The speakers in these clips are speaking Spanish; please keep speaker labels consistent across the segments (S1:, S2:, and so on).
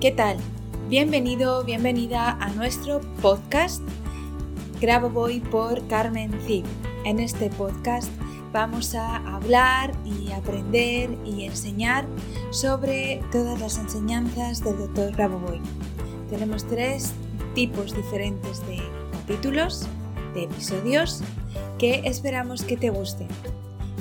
S1: ¿Qué tal? Bienvenido, bienvenida a nuestro podcast Grabo Voy por Carmen Cid. En este podcast vamos a hablar y aprender y enseñar sobre todas las enseñanzas del Dr. Grabovoi. Tenemos tres tipos diferentes de capítulos, de episodios, que esperamos que te gusten.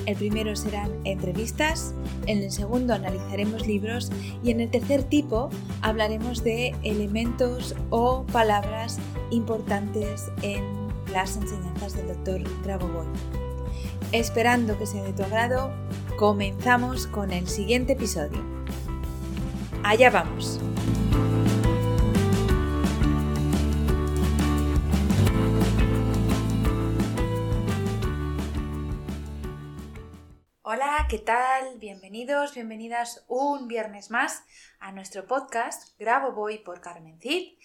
S1: El primero serán entrevistas, en el segundo analizaremos libros y en el tercer tipo hablaremos de elementos o palabras importantes en las enseñanzas del Dr. Grabovoi. Esperando que sea de tu agrado, comenzamos con el siguiente episodio. Allá vamos. Hola, ¿qué tal? Bienvenidos, bienvenidas un viernes más a nuestro podcast Grabo Voy por Carmen Cid.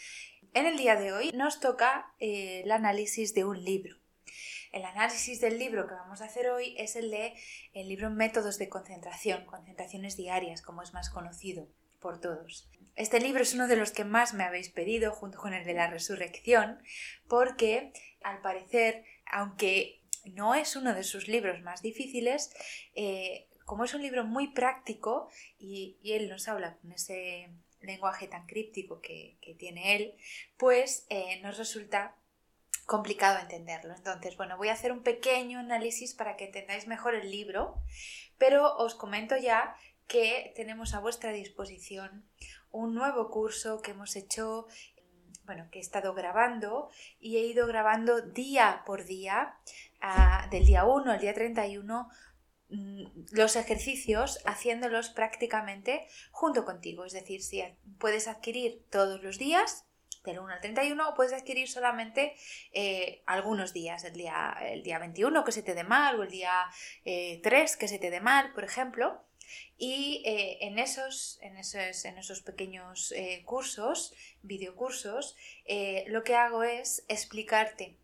S1: En el día de hoy nos toca eh, el análisis de un libro. El análisis del libro que vamos a hacer hoy es el de el libro Métodos de concentración, concentraciones diarias, como es más conocido por todos. Este libro es uno de los que más me habéis pedido, junto con el de la resurrección, porque al parecer, aunque no es uno de sus libros más difíciles, eh, como es un libro muy práctico y, él nos habla con ese lenguaje tan críptico que, tiene él, pues eh, nos resulta complicado entenderlo. Entonces, bueno, voy a hacer un pequeño análisis para que entendáis mejor el libro, pero os comento ya que tenemos a vuestra disposición un nuevo curso que hemos hecho bueno, que he estado grabando y he ido grabando día por día, del día 1 al día 31, mm, los ejercicios haciéndolos prácticamente junto contigo. Es decir, si puedes adquirir todos los días, del 1 al 31, o puedes adquirir solamente eh, algunos días, el día, el día 21 que se te dé mal, o el día 3 eh, que se te dé mal, por ejemplo. Y eh, en, esos, en, esos, en, esos, pequeños eh, cursos, videocursos, eh, lo que hago es explicarte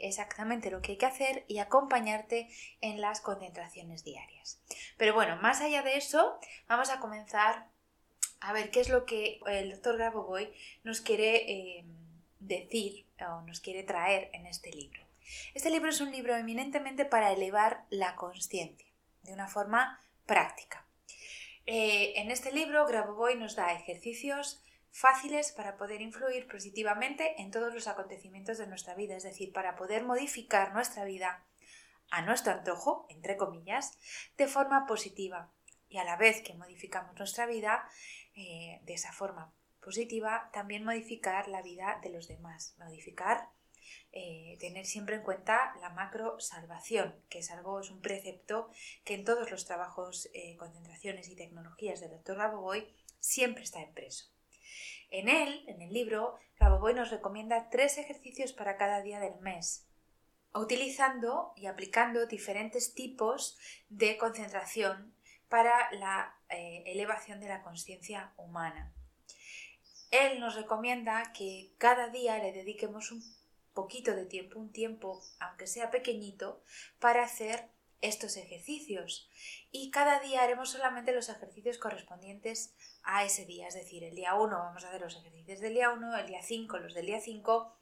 S1: exactamente lo que hay que hacer y acompañarte en las concentraciones diarias. Pero bueno, más allá de eso, vamos a comenzar a ver qué es lo que el doctor Grabovoi nos quiere decir o nos quiere traer en este libro. Este libro es un libro eminentemente para elevar la conciencia de una forma práctica. Eh, en este libro, Grabovoi nos da ejercicios fáciles para poder influir positivamente en todos los acontecimientos de nuestra vida, es decir, para poder modificar nuestra vida a nuestro antojo, entre comillas, de forma positiva. Y a la vez que modificamos nuestra vida eh, de esa forma positiva, también modificar la vida de los demás, modificar eh, tener siempre en cuenta la macro salvación, que es algo, es un precepto que en todos los trabajos, eh, concentraciones y tecnologías del doctor Raboboy siempre está impreso. En él, en el libro, Raboboy nos recomienda tres ejercicios para cada día del mes, utilizando y aplicando diferentes tipos de concentración para la eh, elevación de la conciencia humana. Él nos recomienda que cada día le dediquemos un poquito de tiempo, un tiempo, aunque sea pequeñito, para hacer estos ejercicios. Y cada día haremos solamente los ejercicios correspondientes a ese día. Es decir, el día 1 vamos a hacer los ejercicios del día 1, el día 5 los del día 5.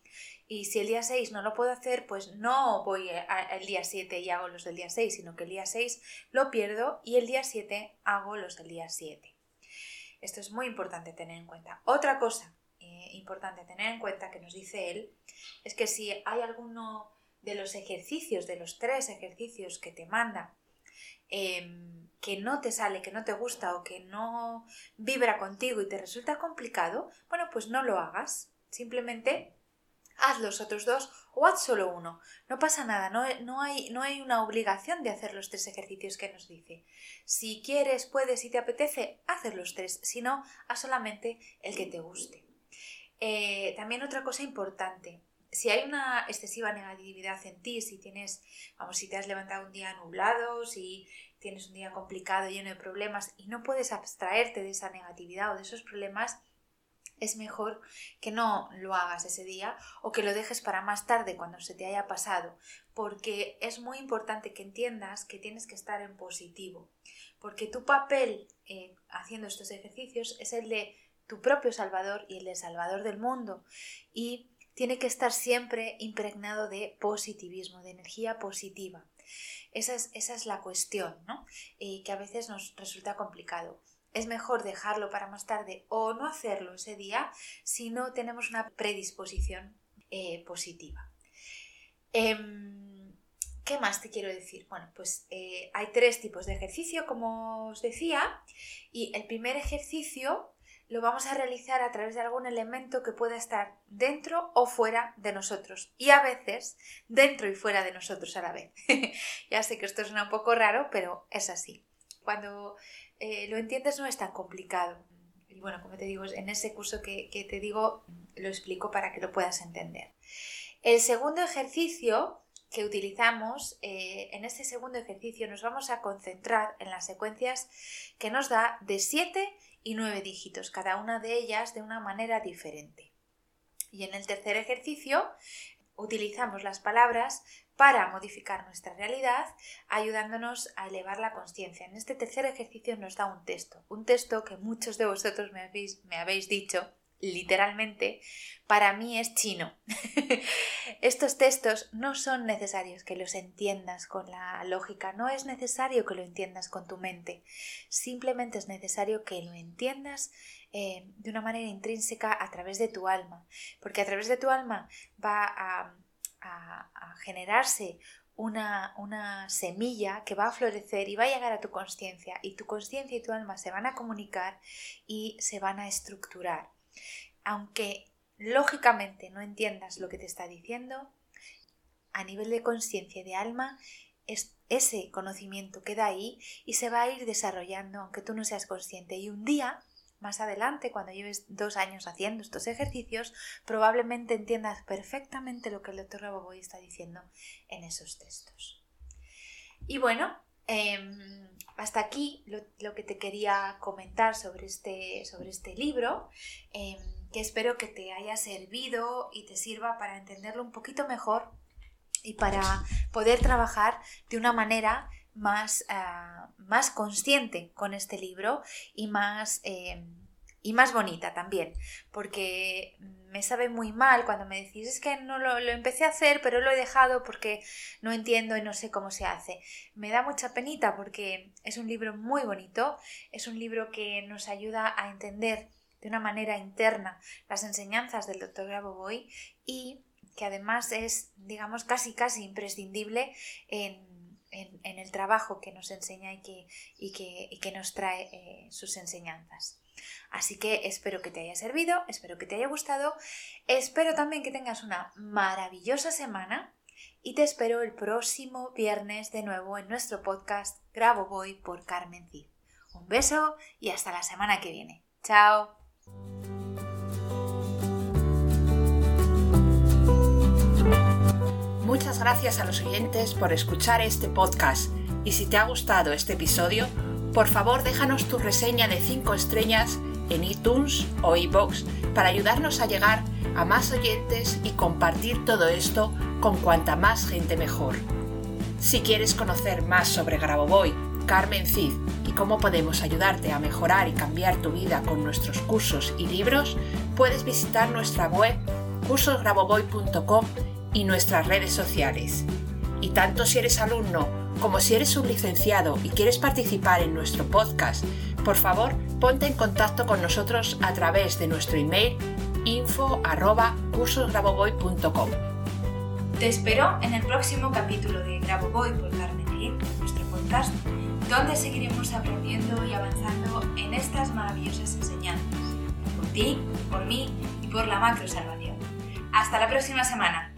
S1: Y si el día 6 no lo puedo hacer, pues no voy al día 7 y hago los del día 6, sino que el día 6 lo pierdo y el día 7 hago los del día 7. Esto es muy importante tener en cuenta. Otra cosa eh, importante tener en cuenta que nos dice él es que si hay alguno de los ejercicios, de los tres ejercicios que te manda, em, que no te sale, que no te gusta o que no vibra contigo y te resulta complicado, bueno, pues no lo hagas. Simplemente haz los otros dos o haz solo uno. No pasa nada, no, no, hay, no hay una obligación de hacer los tres ejercicios que nos dice. Si quieres, puedes y te apetece, haz los tres. Si no, haz solamente el que te guste. Eh, también otra cosa importante, si hay una excesiva negatividad en ti, si tienes, vamos, si te has levantado un día nublado, si tienes un día complicado, lleno de problemas y no puedes abstraerte de esa negatividad o de esos problemas, es mejor que no lo hagas ese día o que lo dejes para más tarde cuando se te haya pasado, porque es muy importante que entiendas que tienes que estar en positivo, porque tu papel eh, haciendo estos ejercicios es el de tu propio Salvador y el Salvador del mundo. Y tiene que estar siempre impregnado de positivismo, de energía positiva. Esa es, esa es la cuestión, ¿no? Y que a veces nos resulta complicado. Es mejor dejarlo para más tarde o no hacerlo ese día si no tenemos una predisposición eh, positiva. Em, ¿Qué más te quiero decir? Bueno, pues eh, hay tres tipos de ejercicio, como os decía, y el primer ejercicio lo vamos a realizar a través de algún elemento que pueda estar dentro o fuera de nosotros y a veces dentro y fuera de nosotros a la vez. ya sé que esto suena un poco raro, pero es así. Cuando eh, lo entiendes no es tan complicado. Y bueno, como te digo, en ese curso que, te digo lo explico para que lo puedas entender. El segundo ejercicio que utilizamos, eh, en este segundo ejercicio nos vamos a concentrar en las secuencias que nos da de 7 y nueve dígitos, cada una de ellas de una manera diferente. Y en el tercer ejercicio utilizamos las palabras para modificar nuestra realidad, ayudándonos a elevar la conciencia. En este tercer ejercicio nos da un texto, un texto que muchos de vosotros me habéis, me habéis dicho literalmente, para mí es chino. Estos textos no son necesarios que los entiendas con la lógica, no es necesario que lo entiendas con tu mente, simplemente es necesario que lo entiendas eh, de una manera intrínseca a través de tu alma, porque a través de tu alma va a, generarse una, una, semilla que va a florecer y va a llegar a tu conciencia y tu conciencia y tu alma se van a comunicar y se van a estructurar aunque lógicamente no entiendas lo que te está diciendo, a nivel de conciencia y de alma, ese conocimiento queda ahí y se va a ir desarrollando aunque tú no seas consciente. Y un día, más adelante, cuando lleves dos años haciendo estos ejercicios, probablemente entiendas perfectamente lo que el doctor Raboboy está diciendo en esos textos. Y bueno, em, hasta aquí lo, que te quería comentar sobre este, sobre este libro. Em, que espero que te haya servido y te sirva para entenderlo un poquito mejor y para poder trabajar de una manera más, ah, más consciente con este libro y más, em, y más bonita también, porque me sabe muy mal cuando me decís es que no lo, empecé a hacer pero lo he dejado porque no entiendo y no sé cómo se hace. Me da mucha penita porque es un libro muy bonito, es un libro que nos ayuda a entender de una manera interna las enseñanzas del doctor Grabovoi y que además es, digamos, casi casi imprescindible en, el trabajo que nos enseña y que, y que, nos trae eh, sus enseñanzas. Así que espero que te haya servido, espero que te haya gustado, espero también que tengas una maravillosa semana y te espero el próximo viernes de nuevo en nuestro podcast Grabo Voy por Carmen Cid. Un beso y hasta la semana que viene. Chao.
S2: Muchas gracias a los oyentes por escuchar este podcast y si te ha gustado este episodio, por favor déjanos tu reseña de 5 estrellas en iTunes o iBox para ayudarnos a llegar a más oyentes y compartir todo esto con cuanta más gente mejor. Si quieres conocer más sobre Grabovoi, Carmen Cid y cómo podemos ayudarte a mejorar y cambiar tu vida con nuestros cursos y libros, puedes visitar nuestra web cursosgraboboy.com y nuestras redes sociales. Y tanto si eres alumno como si eres un licenciado y quieres participar en nuestro podcast, por favor ponte en contacto con nosotros a través de nuestro email info@cursosgraboboy.com.
S1: Te espero en el próximo capítulo de Graboboy por Carmen Cid, nuestro podcast donde seguiremos aprendiendo y avanzando en estas maravillosas enseñanzas, por ti, por mí y por la macro salvación. Hasta la próxima semana.